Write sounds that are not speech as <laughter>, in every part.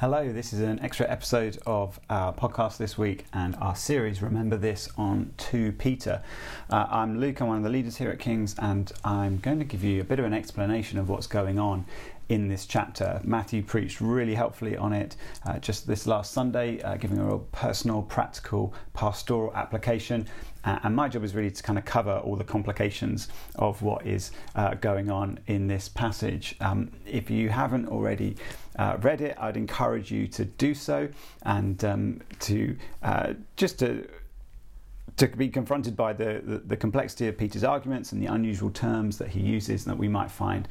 Hello, this is an extra episode of our podcast this week and our series Remember This on 2 Peter. Uh, I'm Luke, I'm one of the leaders here at King's, and I'm going to give you a bit of an explanation of what's going on in this chapter. Matthew preached really helpfully on it uh, just this last Sunday, uh, giving a real personal, practical, pastoral application. Uh, and my job is really to kind of cover all the complications of what is uh, going on in this passage. Um, if you haven't already uh, read it, I'd encourage you to do so and um, to uh, just to to be confronted by the, the, the, complexity of Peter's arguments and the unusual terms that he uses and that we might find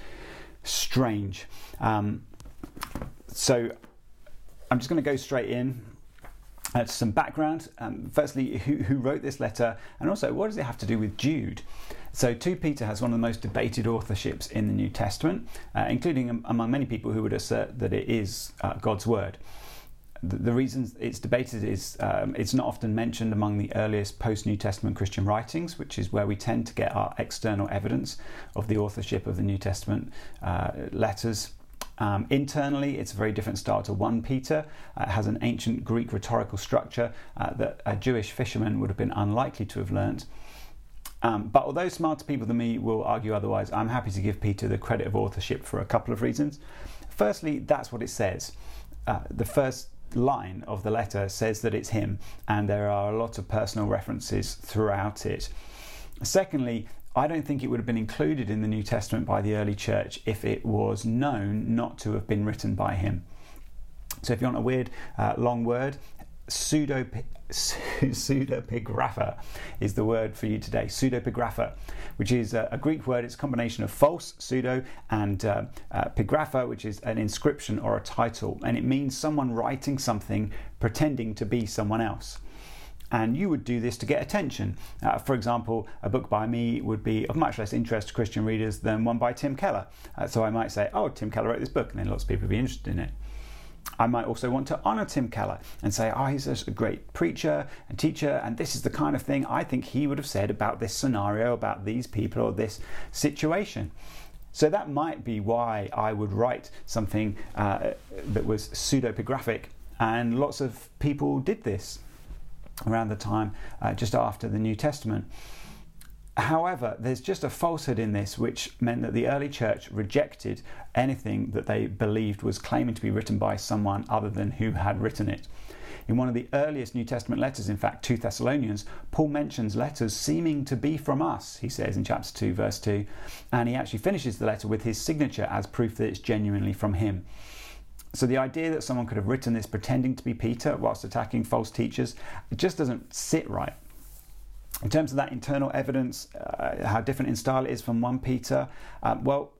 strange. Um, so I'm just going to go straight in. Uh, to some background. Um, firstly, who, who, wrote this letter, and also what does it have to do with Jude? So, 2 Peter has one of the most debated authorships in the New Testament, uh, including among many people who would assert that it is uh, God's word. The, the reason it's debated is um, it's not often mentioned among the earliest post New Testament Christian writings, which is where we tend to get our external evidence of the authorship of the New Testament uh, letters. Um, internally, it's a very different style to 1 Peter. Uh, it has an ancient Greek rhetorical structure uh, that a Jewish fisherman would have been unlikely to have learnt. Um, but although smarter people than me will argue otherwise, I'm happy to give Peter the credit of authorship for a couple of reasons. Firstly, that's what it says. Uh, the first line of the letter says that it's him, and there are a lot of personal references throughout it. Secondly, I don't think it would have been included in the New Testament by the early church if it was known not to have been written by him. So, if you want a weird uh, long word, pseudo pseudepigrapha is the word for you today. Pseudepigrapha, which is a, a, Greek word. It's a combination of false, pseudo, and uh, uh, pigrapha, which is an inscription or a title, and it means someone writing something pretending to be someone else and you would do this to get attention. Uh, for example, a book by me would be of much less interest to Christian readers than one by Tim Keller. Uh, so I might say, oh, Tim Keller wrote this book, and then lots of people would be interested in it. I might also want to honour Tim Keller and say, oh, he's a great preacher and teacher, and this is the kind of thing I think he would have said about this scenario, about these people, or this situation. So that might be why I would write something uh, that was pseudepigraphic, and lots of people did this around the time uh, just after the New Testament. However, there's just a falsehood in this, which meant that the early church rejected anything that they believed was claiming to be written by someone other than who had written it. In one of the earliest New Testament letters, in fact, 2 Thessalonians, Paul mentions letters seeming to be from us, he says in chapter 2, verse 2, and he actually finishes the letter with his signature as proof that it's genuinely from him. So the idea that someone could have written this pretending to be Peter whilst attacking false teachers, just doesn't sit right. In terms of that internal evidence, uh, how different in style it is from 1 Peter, uh, well,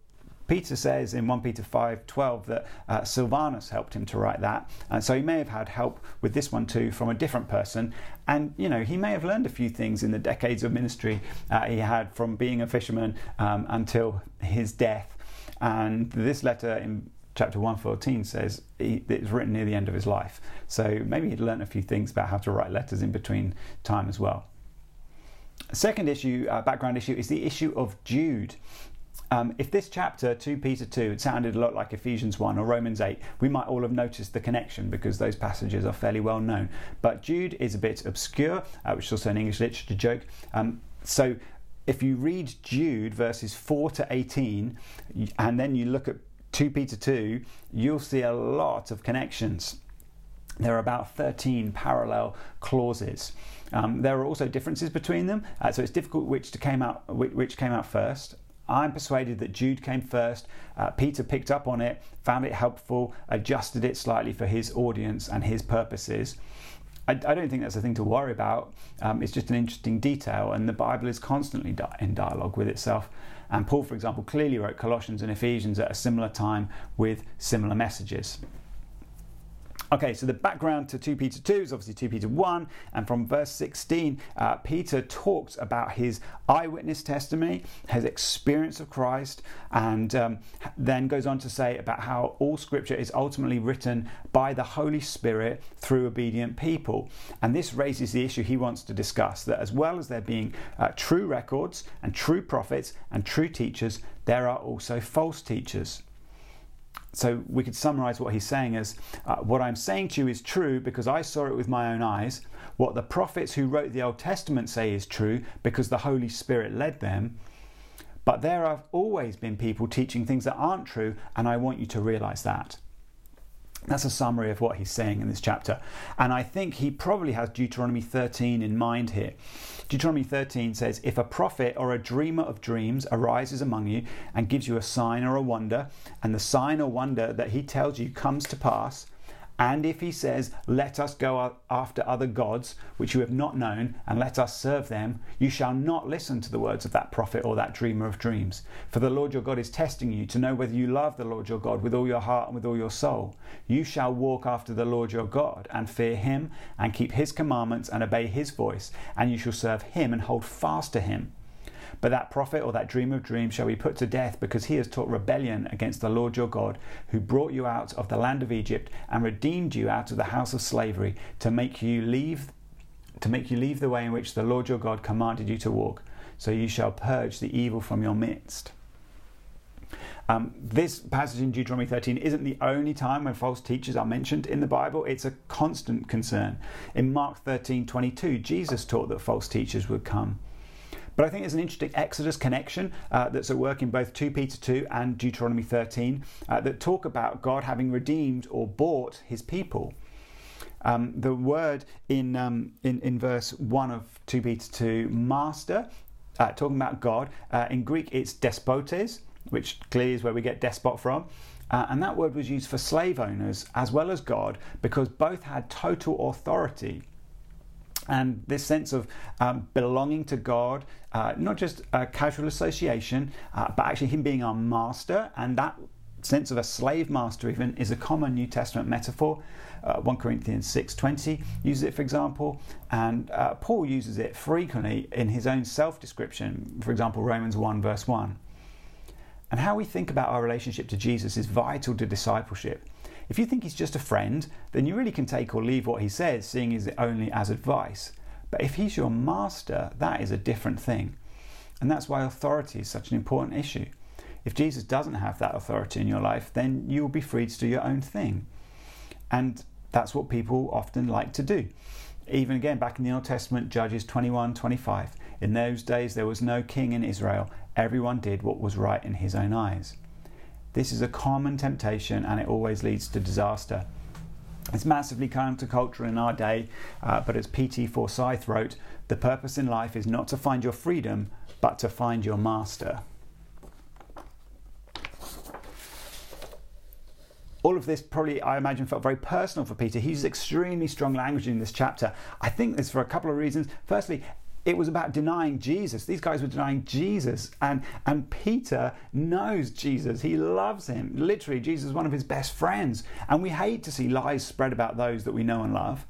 Peter says in 1 Peter 5:12 that uh, Silvanus helped him to write that, and so he may have had help with this one too from a different person. And you know, he may have learned a few things in the decades of ministry uh, he had from being a fisherman um, until his death. And this letter in chapter 114 says he, it's written near the end of his life. So maybe he'd learned a few things about how to write letters in between time as well. Second issue, uh, background issue, is the issue of Jude. Um, if this chapter, 2 Peter 2, had sounded a lot like Ephesians 1 or Romans 8, we might all have noticed the connection because those passages are fairly well known. But Jude is a bit obscure, uh, which is also an English literature joke. Um, so if you read Jude verses 4 to 18 and then you look at 2 Peter 2, you'll see a lot of connections. There are about 13 parallel clauses. Um, there are also differences between them, uh, so it's difficult which came out which, which came out first. I'm persuaded that Jude came first. Uh, Peter picked up on it, found it helpful, adjusted it slightly for his audience and his purposes. I, I don't think that's a thing to worry about. Um, it's just an interesting detail, and the Bible is constantly di- in dialogue with itself. And Paul, for example, clearly wrote Colossians and Ephesians at a similar time with similar messages. Okay, so the background to 2 Peter 2 is obviously 2 Peter 1, and from verse 16, uh, Peter talks about his eyewitness testimony, his experience of Christ, and um, then goes on to say about how all scripture is ultimately written by the Holy Spirit through obedient people. And this raises the issue he wants to discuss that as well as there being uh, true records and true prophets and true teachers, there are also false teachers. So we could summarize what he's saying as uh, what I'm saying to you is true because I saw it with my own eyes. What the prophets who wrote the Old Testament say is true because the Holy Spirit led them. But there have always been people teaching things that aren't true, and I want you to realize that. That's a summary of what he's saying in this chapter. And I think he probably has Deuteronomy 13 in mind here. Deuteronomy 13 says, If a prophet or a dreamer of dreams arises among you and gives you a sign or a wonder, and the sign or wonder that he tells you comes to pass, and if he says, Let us go after other gods, which you have not known, and let us serve them, you shall not listen to the words of that prophet or that dreamer of dreams. For the Lord your God is testing you to know whether you love the Lord your God with all your heart and with all your soul. You shall walk after the Lord your God, and fear him, and keep his commandments, and obey his voice, and you shall serve him and hold fast to him. But that prophet or that dream of dreams shall be put to death because he has taught rebellion against the Lord your God, who brought you out of the land of Egypt and redeemed you out of the house of slavery to make you leave to make you leave the way in which the Lord your God commanded you to walk. So you shall purge the evil from your midst. Um, this passage in Deuteronomy 13 isn't the only time when false teachers are mentioned in the Bible. It's a constant concern. In Mark 13 22, Jesus taught that false teachers would come. But I think there's an interesting Exodus connection uh, that's at work in both 2 Peter 2 and Deuteronomy 13 uh, that talk about God having redeemed or bought his people. Um, the word in, um, in, in verse 1 of 2 Peter 2, master, uh, talking about God, uh, in Greek it's despotes, which clearly is where we get despot from. Uh, and that word was used for slave owners as well as God because both had total authority and this sense of um, belonging to God, uh, not just a casual association, uh, but actually Him being our master, and that sense of a slave master even is a common New Testament metaphor. Uh, 1 Corinthians 6:20 uses it, for example, and uh, Paul uses it frequently in his own self-description. For example, Romans 1 verse 1. And how we think about our relationship to Jesus is vital to discipleship. If you think he's just a friend, then you really can take or leave what he says, seeing it only as advice. But if he's your master, that is a different thing. And that's why authority is such an important issue. If Jesus doesn't have that authority in your life, then you will be free to do your own thing. And that's what people often like to do. Even again, back in the Old Testament, Judges 21 25. In those days, there was no king in Israel. Everyone did what was right in his own eyes. This is a common temptation and it always leads to disaster. It's massively countercultural in our day, uh, but as P.T. Forsyth wrote, the purpose in life is not to find your freedom, but to find your master. all of this probably, I imagine, felt very personal for Peter. He uses extremely strong language in this chapter. I think this for a couple of reasons. Firstly, it was about denying Jesus. These guys were denying Jesus. And, and Peter knows Jesus. He loves him. Literally, Jesus is one of his best friends. And we hate to see lies spread about those that we know and love.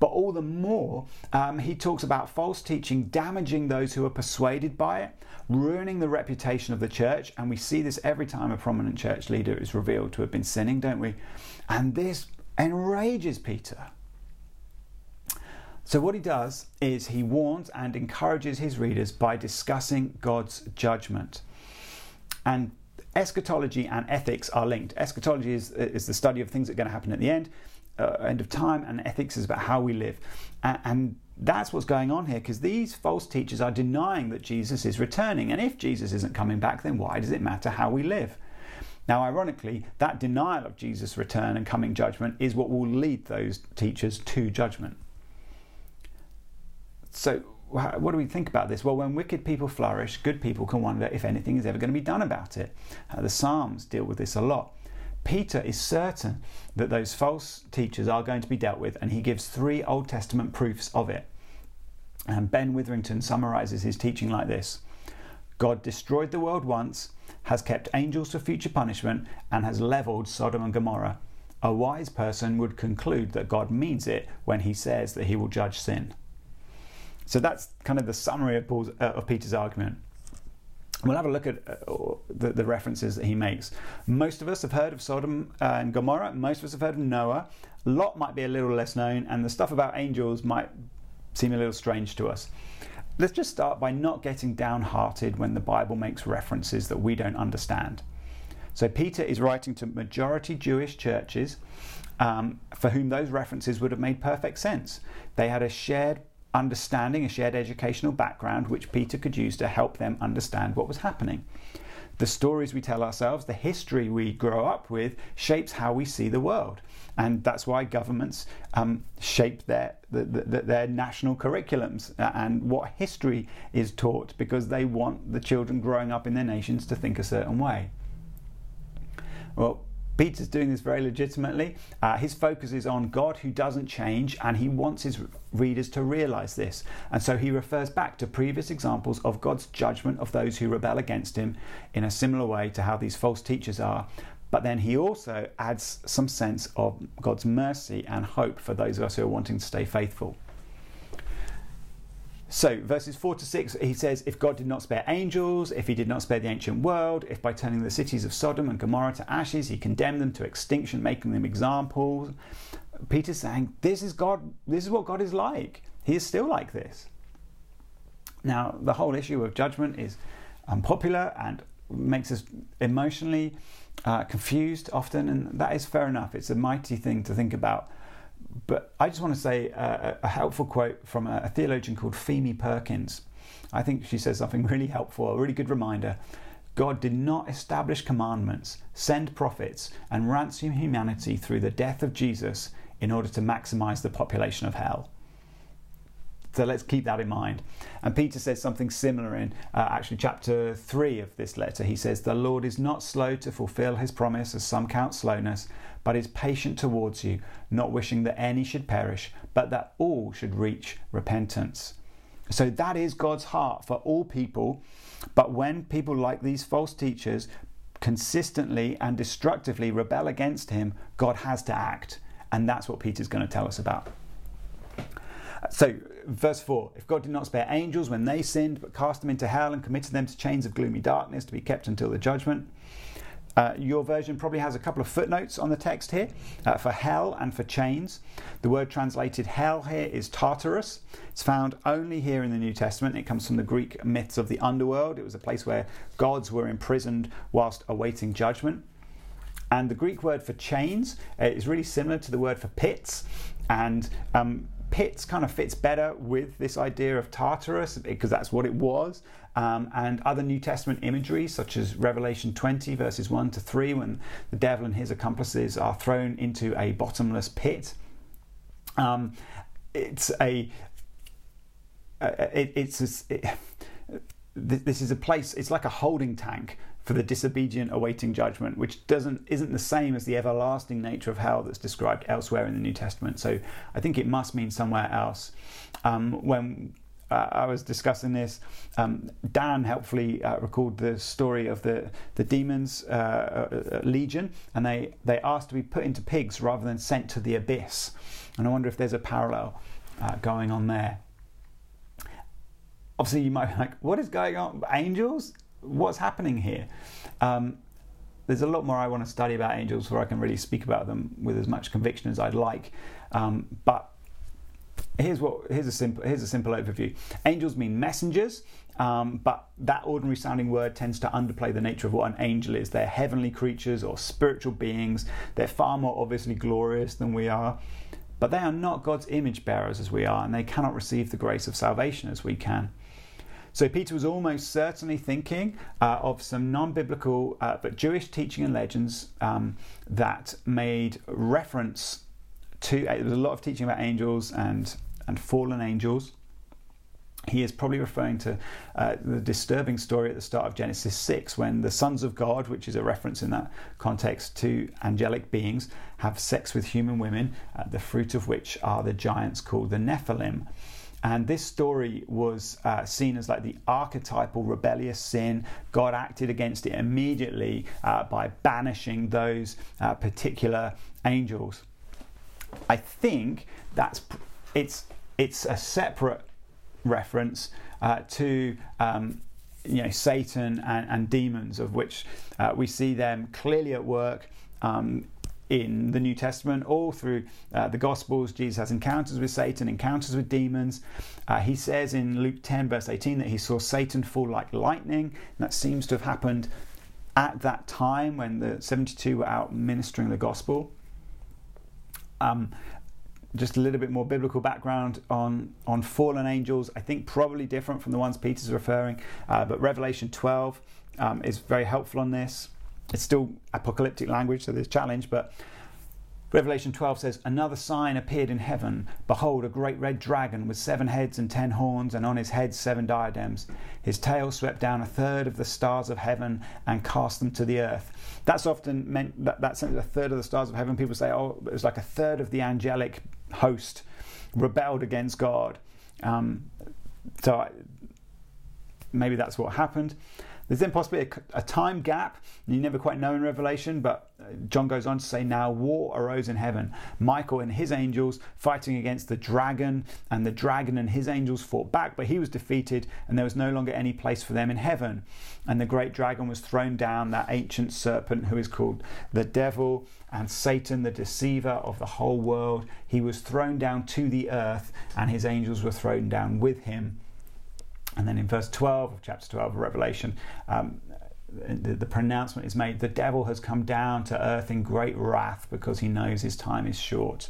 But all the more, um, he talks about false teaching damaging those who are persuaded by it, ruining the reputation of the church. And we see this every time a prominent church leader is revealed to have been sinning, don't we? And this enrages Peter. So, what he does is he warns and encourages his readers by discussing God's judgment. And eschatology and ethics are linked. Eschatology is, is the study of things that are going to happen at the end, uh, end of time, and ethics is about how we live. And, and that's what's going on here because these false teachers are denying that Jesus is returning. And if Jesus isn't coming back, then why does it matter how we live? Now, ironically, that denial of Jesus' return and coming judgment is what will lead those teachers to judgment. So, what do we think about this? Well, when wicked people flourish, good people can wonder if anything is ever going to be done about it. Uh, the Psalms deal with this a lot. Peter is certain that those false teachers are going to be dealt with, and he gives three Old Testament proofs of it. And Ben Witherington summarizes his teaching like this God destroyed the world once, has kept angels for future punishment, and has leveled Sodom and Gomorrah. A wise person would conclude that God means it when he says that he will judge sin. So that's kind of the summary of, Paul's, uh, of Peter's argument. We'll have a look at uh, the, the, references that he makes. Most of us have heard of Sodom uh, and Gomorrah. Most of us have heard of Noah. Lot might be a little less known, and the stuff about angels might seem a little strange to us. Let's just start by not getting downhearted when the Bible makes references that we don't understand. So Peter is writing to majority Jewish churches um, for whom those references would have made perfect sense. They had a shared understanding, a shared educational background, which Peter could use to help them understand what was happening. The stories we tell ourselves, the history we grow up with, shapes how we see the world. And that's why governments um, shape their, the, the, their national curriculums and what history is taught because they want the children growing up in their nations to think a certain way. Well, Peter's doing this very legitimately. Uh, his focus is on God who doesn't change, and he wants his readers to realize this. And so he refers back to previous examples of God's judgment of those who rebel against him in a similar way to how these false teachers are. But then he also adds some sense of God's mercy and hope for those of us who are wanting to stay faithful. So, verses 4 to 6, he says, If God did not spare angels, if he did not spare the ancient world, if by turning the cities of Sodom and Gomorrah to ashes, he condemned them to extinction, making them examples. Peter's saying, This is God, this is what God is like. He is still like this. Now, the whole issue of judgment is unpopular and makes us emotionally uh, confused often, and that is fair enough. It's a mighty thing to think about but I just want to say a, a helpful quote from a, a theologian called Pheme Perkins. I think she says something <laughs> really helpful, a really good reminder. God did not establish commandments, send prophets, and ransom humanity through the death of Jesus in order to maximize the population of hell. So let's keep that in mind. And Peter says something similar in uh, actually chapter 3 of this letter. He says, The Lord is not slow to fulfill his promise, as some count slowness, but is patient towards you, not wishing that any should perish, but that all should reach repentance. So that is God's heart for all people. But when people like these false teachers consistently and destructively rebel against him, God has to act. And that's what Peter's going to tell us about. So, verse 4 If God did not spare angels when they sinned, but cast them into hell and committed them to chains of gloomy darkness to be kept until the judgment, uh, your version probably has a couple of footnotes on the text here uh, for hell and for chains. The word translated hell here is Tartarus. It's found only here in the New Testament. It comes from the Greek myths of the underworld. It was a place where gods were imprisoned whilst awaiting judgment. And the Greek word for chains uh, is really similar to the word for pits. And um, pits kind of fits better with this idea of Tartarus because that's what it was um, and other New Testament imagery, such as Revelation 20, verses 1 to 3, when the devil and his accomplices are thrown into a bottomless pit. Um, it's a it, it's a, it, <laughs> this is a place it's like a holding tank for the disobedient awaiting judgment which doesn't isn't the same as the everlasting nature of hell that's described elsewhere in the new testament so i think it must mean somewhere else um, when uh, I was discussing this. Um, Dan helpfully uh, recalled the story of the the demons uh, uh, legion, and they they asked to be put into pigs rather than sent to the abyss. And I wonder if there's a parallel uh, going on there. Obviously, you might be like, "What is going on? Angels? What's happening here?" Um, there's a lot more I want to study about angels before I can really speak about them with as much conviction as I'd like. Um, but here's what here's a simple here's a simple overview. Angels mean messengers, um, but that ordinary sounding word tends to underplay the nature of what an angel is. They're heavenly creatures or spiritual beings. They're far more obviously glorious than we are, but they are not God's image bearers as we are, and they cannot receive the grace of salvation as we can. So Peter was almost certainly thinking uh, of some non-biblical uh, but Jewish teaching and legends um, that made reference to. Uh, there was a lot of teaching about angels and and fallen angels. He is probably referring to uh, the disturbing story at the start of Genesis 6 when the sons of God, which is a reference in that context to angelic beings, have sex with human women, uh, the fruit of which are the giants called the Nephilim. And this story was uh, seen as like the archetypal rebellious sin. God acted against it immediately uh, by banishing those uh, particular angels. I think that's it's it's a separate reference uh, to um, you know Satan and, and demons, of which uh, we see them clearly at work. Um, in the New Testament, all through uh, the Gospels, Jesus has encounters with Satan, encounters with demons. Uh, he says in Luke 10, verse 18, that he saw Satan fall like lightning. that seems to have happened at that time when the 72 were out ministering the gospel. Um, just a little bit more biblical background on, on fallen angels. I think probably different from the ones Peter's referring, uh, but Revelation 12 um, is very helpful on this. It's still apocalyptic language, so there's challenge, but Revelation 12 says, Another sign appeared in heaven. Behold, a great red dragon with seven heads and ten horns, and on his heads seven diadems. His tail swept down a third of the stars of heaven and cast them to the earth. That's often meant that that's a third of the stars of heaven. People say, oh, it was like a third of the angelic host rebelled against God. Um, so I, maybe that's what happened. There's then possibly a, a, time gap. You never quite know in Revelation, but uh, John goes on to say, Now war arose in heaven. Michael and his angels fighting against the dragon, and the dragon and his angels fought back, but he was defeated, and there was no longer any place for them in heaven. And the great dragon was thrown down, that ancient serpent who is called the devil and Satan, the deceiver of the whole world. He was thrown down to the earth, and his angels were thrown down with him. And then in verse 12 of chapter 12 of Revelation, um, the, the, pronouncement is made the devil has come down to earth in great wrath because he knows his time is short.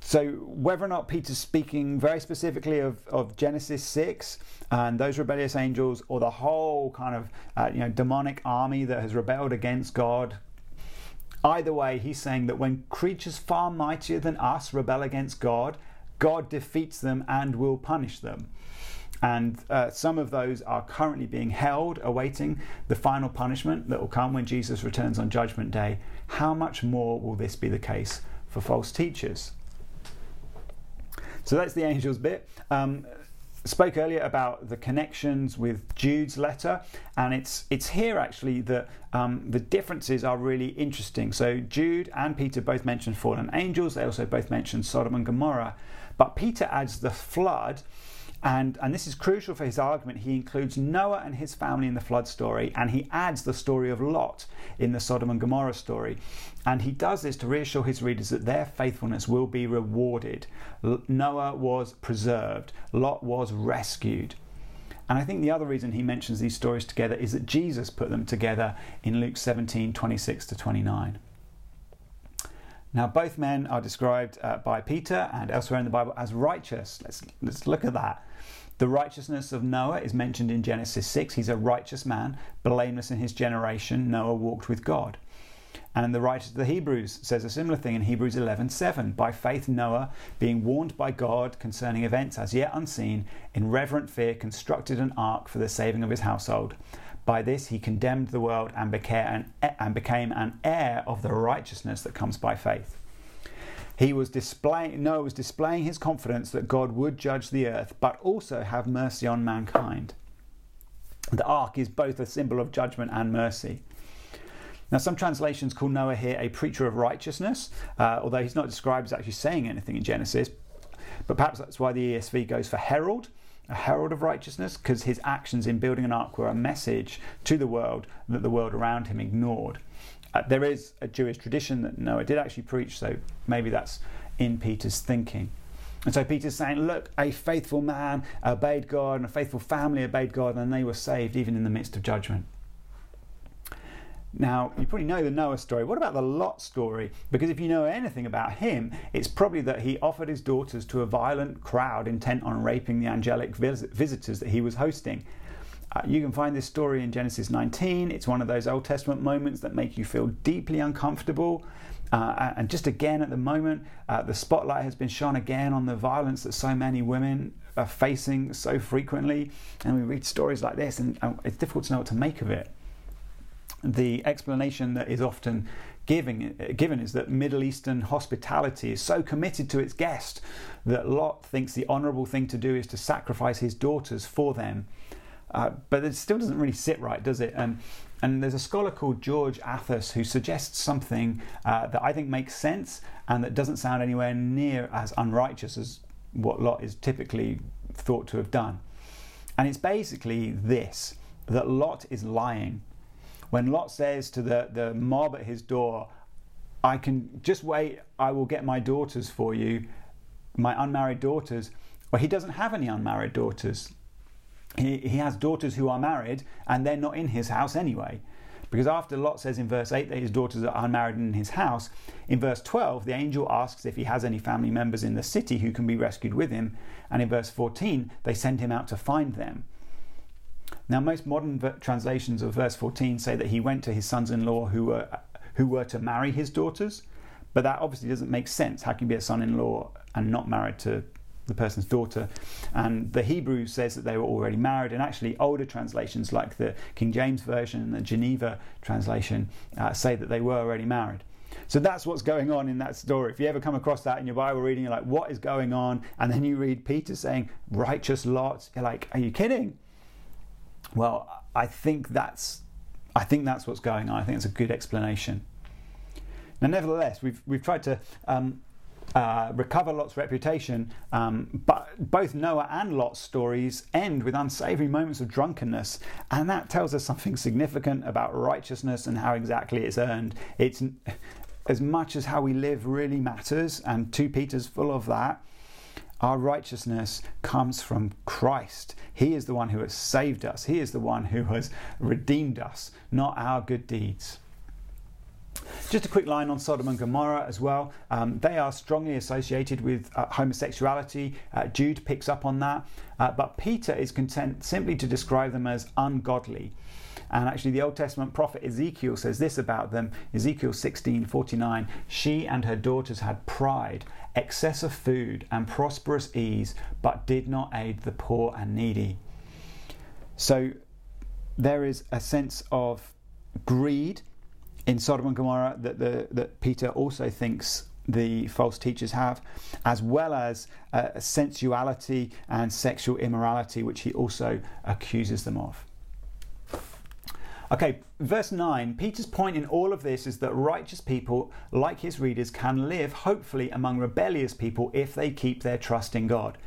So, whether or not Peter's speaking very specifically of, of Genesis 6 and those rebellious angels, or the whole kind of uh, you know demonic army that has rebelled against God, either way, he's saying that when creatures far mightier than us rebel against God, God defeats them and will punish them. And uh, some of those are currently being held, awaiting the final punishment that will come when Jesus returns on Judgment Day. How much more will this be the case for false teachers? So that's the angels bit. Um, spoke earlier about the connections with Jude's letter, and it's it's here actually that um, the differences are really interesting. So Jude and Peter both mention fallen angels. They also both mention Sodom and Gomorrah, but Peter adds the flood and, and this is crucial for his argument. He includes Noah and his family in the flood story, and he adds the story of Lot in the Sodom and Gomorrah story. And he does this to reassure his readers that their faithfulness will be rewarded. Noah was preserved, Lot was rescued. And I think the other reason he mentions these stories together is that Jesus put them together in Luke 17 26 to 29. Now, both men are described uh, by Peter and elsewhere in the Bible as righteous. Let's, let's look at that. The righteousness of Noah is mentioned in Genesis 6. He's a righteous man, blameless in his generation. Noah walked with God. And the writer of the Hebrews says a similar thing in Hebrews 11:7. By faith, Noah, being warned by God concerning events as yet unseen, in reverent fear constructed an ark for the saving of his household. By this he condemned the world and became an, and became an heir of the righteousness that comes by faith. He was displaying Noah was displaying his confidence that God would judge the earth, but also have mercy on mankind. The ark is both a symbol of judgment and mercy. Now, some translations call Noah here a preacher of righteousness, uh, although he's not described as actually saying anything in Genesis. But perhaps that's why the ESV goes for herald a herald of righteousness because his actions in building an ark were a message to the world that the world around him ignored. Uh, there is a Jewish tradition that Noah did actually preach, so maybe that's in Peter's thinking. And so Peter's saying, look, a faithful man obeyed God and a faithful family obeyed God, and they were saved even in the midst of judgment. Now, you probably know the Noah story. What about the Lot story? Because if you know anything about him, it's probably that he offered his daughters to a violent crowd intent on raping the angelic vis- visitors that he was hosting. Uh, you can find this story in Genesis 19. It's one of those Old Testament moments that make you feel deeply uncomfortable. Uh, and just again, at the moment, uh, the spotlight has been shone again on the violence that so many women are facing so frequently. And we read stories like this, and uh, it's difficult to know what to make of it the explanation that is often giving, given is that Middle Eastern hospitality is so committed to its guest that Lot thinks the honourable thing to do is to sacrifice his daughters for them. Uh, but it still doesn't really sit right, does it? And and there's a scholar called George Athas who suggests something uh, that I think makes sense and that doesn't sound anywhere near as unrighteous as what Lot is typically thought to have done. And it's basically this that Lot is lying when Lot says to the, the mob at his door, I can just wait, I will get my daughters for you, my unmarried daughters. Well, he doesn't have any unmarried daughters. He, he has daughters who are married and they're not in his house anyway. Because after Lot says in verse 8 that his daughters are unmarried in his house, in verse 12, the angel asks if he has any family members in the city who can be rescued with him. And in verse 14, they send him out to find them. Now, most modern translations of verse 14 say that he went to his sons in law who were, who were to marry his daughters, but that obviously doesn't make sense. How can you be a son in law and not married to the person's daughter. And the Hebrew says that they were already married, and actually, older translations like the King James Version and the Geneva translation uh, say that they were already married. So that's what's going on in that story. If you ever come across that in your Bible reading, you're like, what is going on? And then you read Peter saying, righteous Lot. You're like, are you kidding? Well, I think that's I think that's what's going on. I think it's a good explanation. Now, nevertheless, we've we've tried to um, uh, recover Lot's reputation, um, but both Noah and Lot's stories end with unsavory moments of drunkenness, and that tells us something significant about righteousness and how exactly it's earned. It's as much as how we live really matters, and 2 Peter's full of that. Our righteousness comes from Christ. He is the one who has saved us. He is the one who has redeemed us, not our good deeds. Just a quick line on Sodom and Gomorrah as well. Um, they are strongly associated with uh, homosexuality. Uh, Jude picks up on that. Uh, but Peter is content simply to describe them as ungodly. And actually, the Old Testament prophet Ezekiel says this about them Ezekiel 16 49 She and her daughters had pride, excess of food, and prosperous ease, but did not aid the poor and needy. So there is a sense of greed in Sodom and Gomorrah that, the, that Peter also thinks the false teachers have, as well as uh, sensuality and sexual immorality, which he also accuses them of. Okay, verse 9 Peter's point in all of this is that righteous people, like his readers, can live hopefully among rebellious people if they keep their trust in God.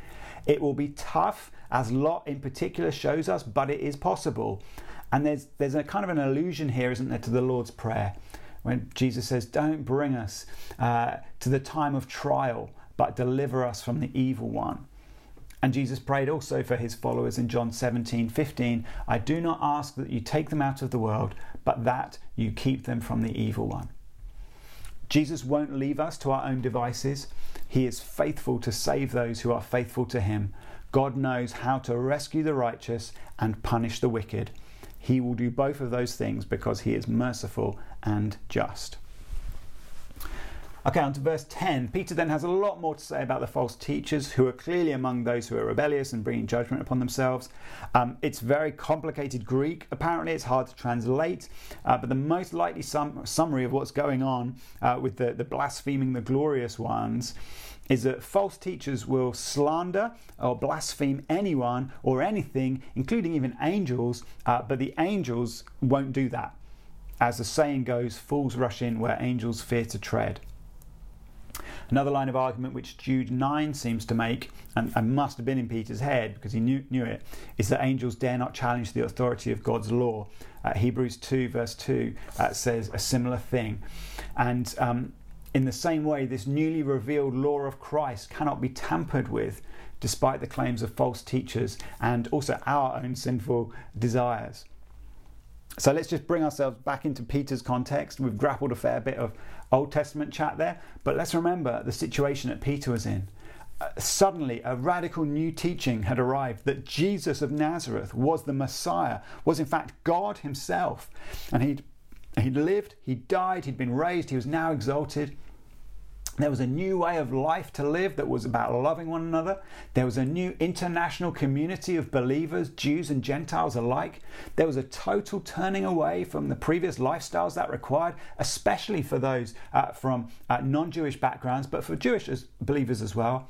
It will be tough, as Lot in particular shows us, but it is possible. And there's, there's a kind of an allusion here, isn't there, to the Lord's Prayer, when Jesus says, Don't bring us uh, to the time of trial, but deliver us from the evil one. And Jesus prayed also for his followers in John 17 15 I do not ask that you take them out of the world, but that you keep them from the evil one. Jesus won't leave us to our own devices. He is faithful to save those who are faithful to him. God knows how to rescue the righteous and punish the wicked. He will do both of those things because he is merciful and just. Okay, on to verse 10. Peter then has a lot more to say about the false teachers who are clearly among those who are rebellious and bringing judgment upon themselves. Um, it's very complicated Greek. Apparently, it's hard to translate, uh, but the most likely sum- summary of what's going on uh, with the, the blaspheming the glorious ones is that false teachers will slander or blaspheme anyone or anything, including even angels, uh, but the angels won't do that. As the saying goes, fools rush in where angels fear to tread. Another line of argument which Jude 9 seems to make, and, and must have been in Peter's head because he knew, knew, it, is that angels dare not challenge the authority of God's law. Uh, Hebrews 2, verse 2, uh, says a similar thing. And um, in the same way, this newly revealed law of Christ cannot be tampered with despite the claims of false teachers and also our own sinful desires. So let's just bring ourselves back into Peter's context. We've grappled a fair bit of Old Testament chat there, but let's remember the situation that Peter was in. Uh, suddenly, a radical new teaching had arrived that Jesus of Nazareth was the Messiah, was in fact God Himself. And he'd, he'd lived, he died, he'd been raised, he was now exalted. There was a new way of life to live that was about loving one another. There was a new international community of believers, Jews and Gentiles alike. There was a total turning away from the previous lifestyles that required, especially for those uh, from uh, non Jewish backgrounds, but for Jewish believers as well.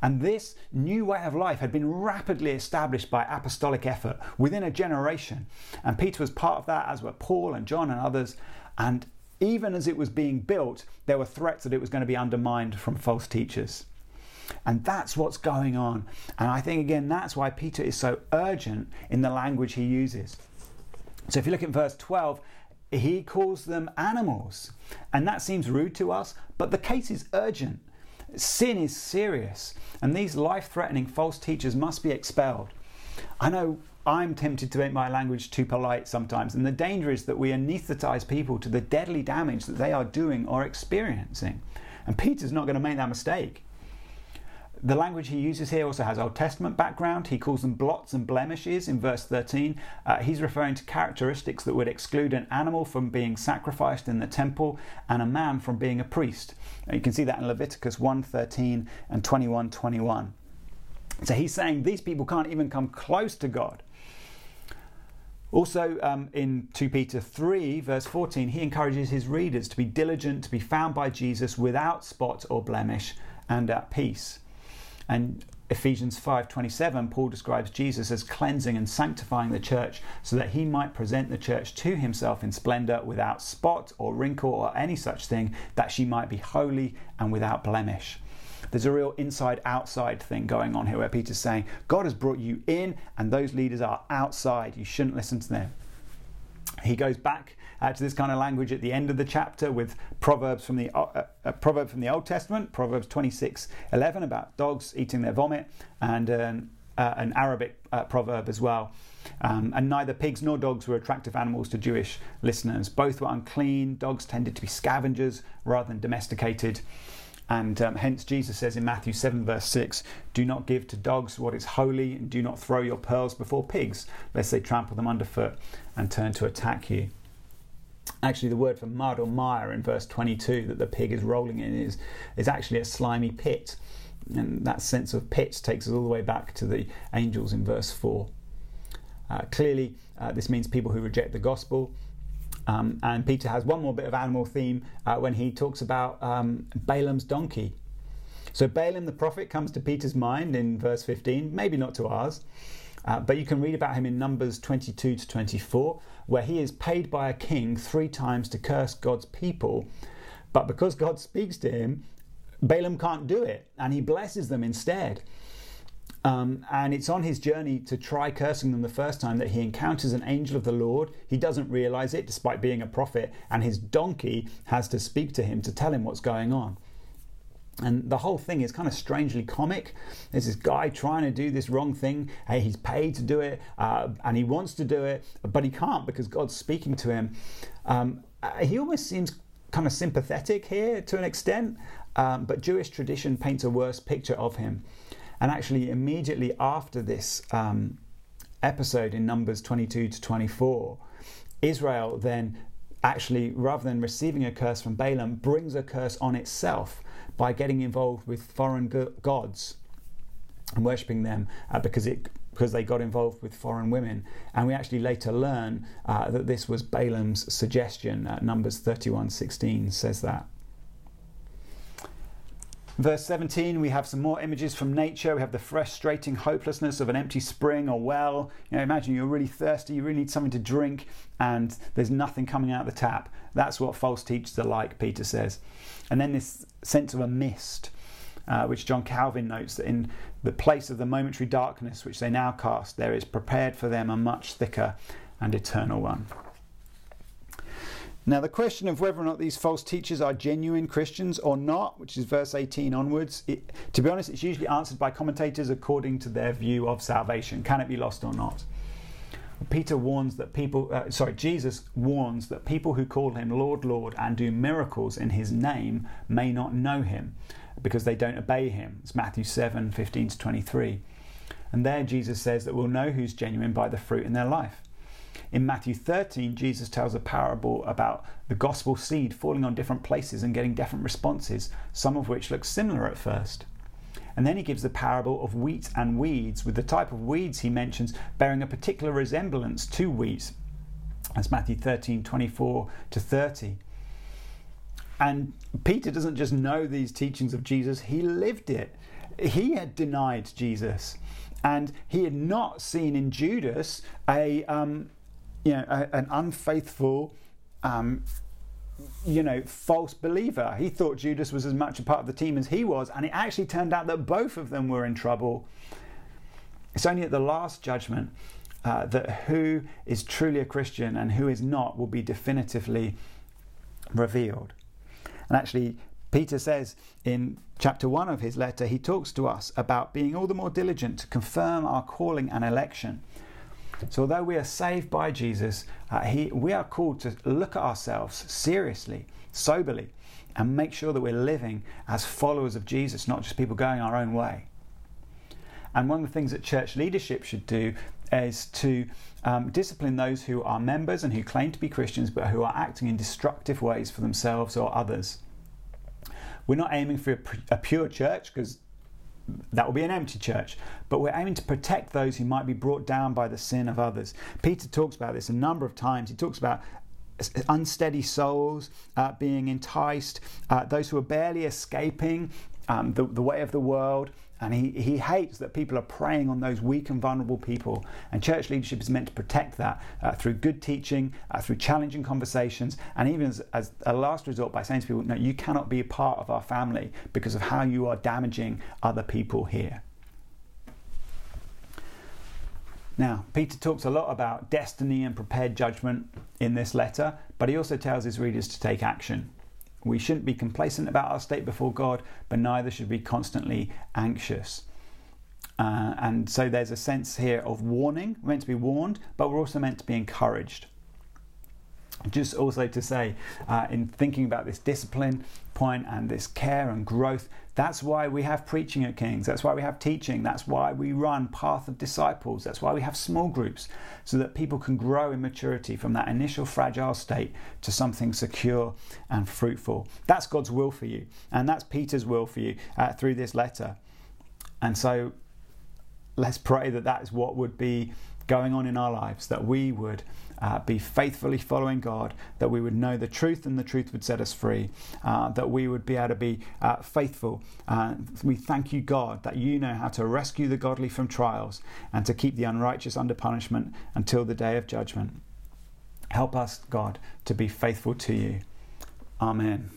And this new way of life had been rapidly established by apostolic effort within a generation. And Peter was part of that, as were Paul and John and others. And even as it was being built, there were threats that it was going to be undermined from false teachers. And that's what's going on. And I think, again, that's why Peter is so urgent in the language he uses. So if you look at verse 12, he calls them animals. And that seems rude to us, but the case is urgent. Sin is serious, and these life threatening false teachers must be expelled. I know I'm tempted to make my language too polite sometimes, and the danger is that we anaesthetize people to the deadly damage that they are doing or experiencing. And Peter's not going to make that mistake. The language he uses here also has Old Testament background. He calls them blots and blemishes in verse 13. Uh, he's referring to characteristics that would exclude an animal from being sacrificed in the temple and a man from being a priest. You can see that in Leviticus 1:13 and 21:21. So he's saying these people can't even come close to God. Also, um, in 2 Peter 3, verse 14, he encourages his readers to be diligent, to be found by Jesus without spot or blemish and at peace. And Ephesians 5:27 Paul describes Jesus as cleansing and sanctifying the church so that he might present the church to himself in splendor without spot or wrinkle or any such thing that she might be holy and without blemish. There's a real inside outside thing going on here where Peter's saying, God has brought you in, and those leaders are outside. You shouldn't listen to them. He goes back uh, to this kind of language at the end of the chapter with proverbs from the uh, uh, proverb from the Old Testament, Proverbs 26:11 about dogs eating their vomit, and an, uh, an Arabic uh, proverb as well. Um, and neither pigs nor dogs were attractive animals to Jewish listeners. Both were unclean. Dogs tended to be scavengers rather than domesticated. And um, hence, Jesus says in Matthew 7, verse 6, Do not give to dogs what is holy, and do not throw your pearls before pigs, lest they trample them underfoot and turn to attack you. Actually, the word for mud or mire in verse 22 that the pig is rolling in is, is actually a slimy pit. And that sense of pit takes us all the way back to the angels in verse 4. Uh, clearly, uh, this means people who reject the gospel, um, and Peter has one more bit of animal theme uh, when he talks about um, Balaam's donkey. So Balaam the prophet comes to Peter's mind in verse 15, maybe not to ours, uh, but you can read about him in Numbers 22 to 24, where he is paid by a king three times to curse God's people. But because God speaks to him, Balaam can't do it, and he blesses them instead. Um, and it's on his journey to try cursing them the first time that he encounters an angel of the Lord. He doesn't realize it despite being a prophet, and his donkey has to speak to him to tell him what's going on. And the whole thing is kind of strangely comic. There's this guy trying to do this wrong thing. Hey, he's paid to do it, uh, and he wants to do it, but he can't because God's speaking to him. Um, uh, he almost seems kind of sympathetic here to an extent, um, but Jewish tradition paints a worse picture of him. And actually, immediately after this um, episode in Numbers 22 to 24, Israel then actually, rather than receiving a curse from Balaam, brings a curse on itself by getting involved with foreign gods and worshipping them uh, because it because they got involved with foreign women. And we actually later learn uh, that this was Balaam's suggestion. Uh, Numbers 31:16 says that. Verse 17, we have some more images from nature. We have the frustrating hopelessness of an empty spring or well. You know, imagine you're really thirsty, you really need something to drink, and there's nothing coming out of the tap. That's what false teachers are like, Peter says. And then this sense of a mist, uh, which John Calvin notes that in the place of the momentary darkness which they now cast, there is prepared for them a much thicker and eternal one. Now, the question of whether or not these false teachers are genuine Christians or not, which is verse 18 onwards, it, to be honest, it's usually answered by commentators according to their view of salvation. Can it be lost or not? Peter warns that people, uh, sorry, Jesus warns that people who call him Lord, Lord and do miracles in his name may not know him because they don't obey him. It's Matthew 7 15 to 23. And there Jesus says that we'll know who's genuine by the fruit in their life. In Matthew 13, Jesus tells a parable about the gospel seed falling on different places and getting different responses, some of which look similar at first. And then he gives the parable of wheat and weeds, with the type of weeds he mentions bearing a particular resemblance to wheat. That's Matthew 13, 24 to 30. And Peter doesn't just know these teachings of Jesus, he lived it. He had denied Jesus, and he had not seen in Judas a, um, you know, a, an unfaithful, um, you know, false believer. He thought Judas was as much a part of the team as he was, and it actually turned out that both of them were in trouble. It's only at the last judgment uh, that who is truly a Christian and who is not will be definitively revealed. And actually, Peter says in chapter 1 of his letter, he talks to us about being all the more diligent to confirm our calling and election. So, although we are saved by Jesus, uh, he, we are called to look at ourselves seriously, soberly, and make sure that we're living as followers of Jesus, not just people going our own way. And one of the things that church leadership should do is to um, discipline those who are members and who claim to be Christians but who are acting in destructive ways for themselves or others. We're not aiming for a, pure church because that will be an empty church. But we're aiming to protect those who might be brought down by the sin of others. Peter talks about this a number of times. He talks about unsteady souls uh, being enticed, uh, those who are barely escaping um, the, the way of the world, and he, he hates that people are preying on those weak and vulnerable people. And church leadership is meant to protect that uh, through good teaching, uh, through challenging conversations, and even as, as, a last resort by saying to people, no, you cannot be a part of our family because of how you are damaging other people here. Now, Peter talks a lot about destiny and prepared judgment in this letter, but he also tells his readers to take action. We shouldn't be complacent about our state before God, but neither should we constantly anxious. Uh, and so there's a sense here of warning. We're meant to be warned, but we're also meant to be encouraged. Just also to say, uh, in thinking about this discipline point and this care and growth, that's why we have preaching at King's. That's why we have teaching. That's why we run Path of Disciples. That's why we have small groups so that people can grow in maturity from that initial fragile state to something secure and fruitful. That's God's will for you, and that's Peter's will for you uh, through this letter. And so let's pray that that is what would be going on in our lives, that we would uh, be faithfully following God, that we would know the truth and the truth would set us free, uh, that we would be able to be uh, faithful. Uh, we thank you, God, that you know how to rescue the godly from trials and to keep the unrighteous under punishment until the day of judgment. Help us, God, to be faithful to you. Amen.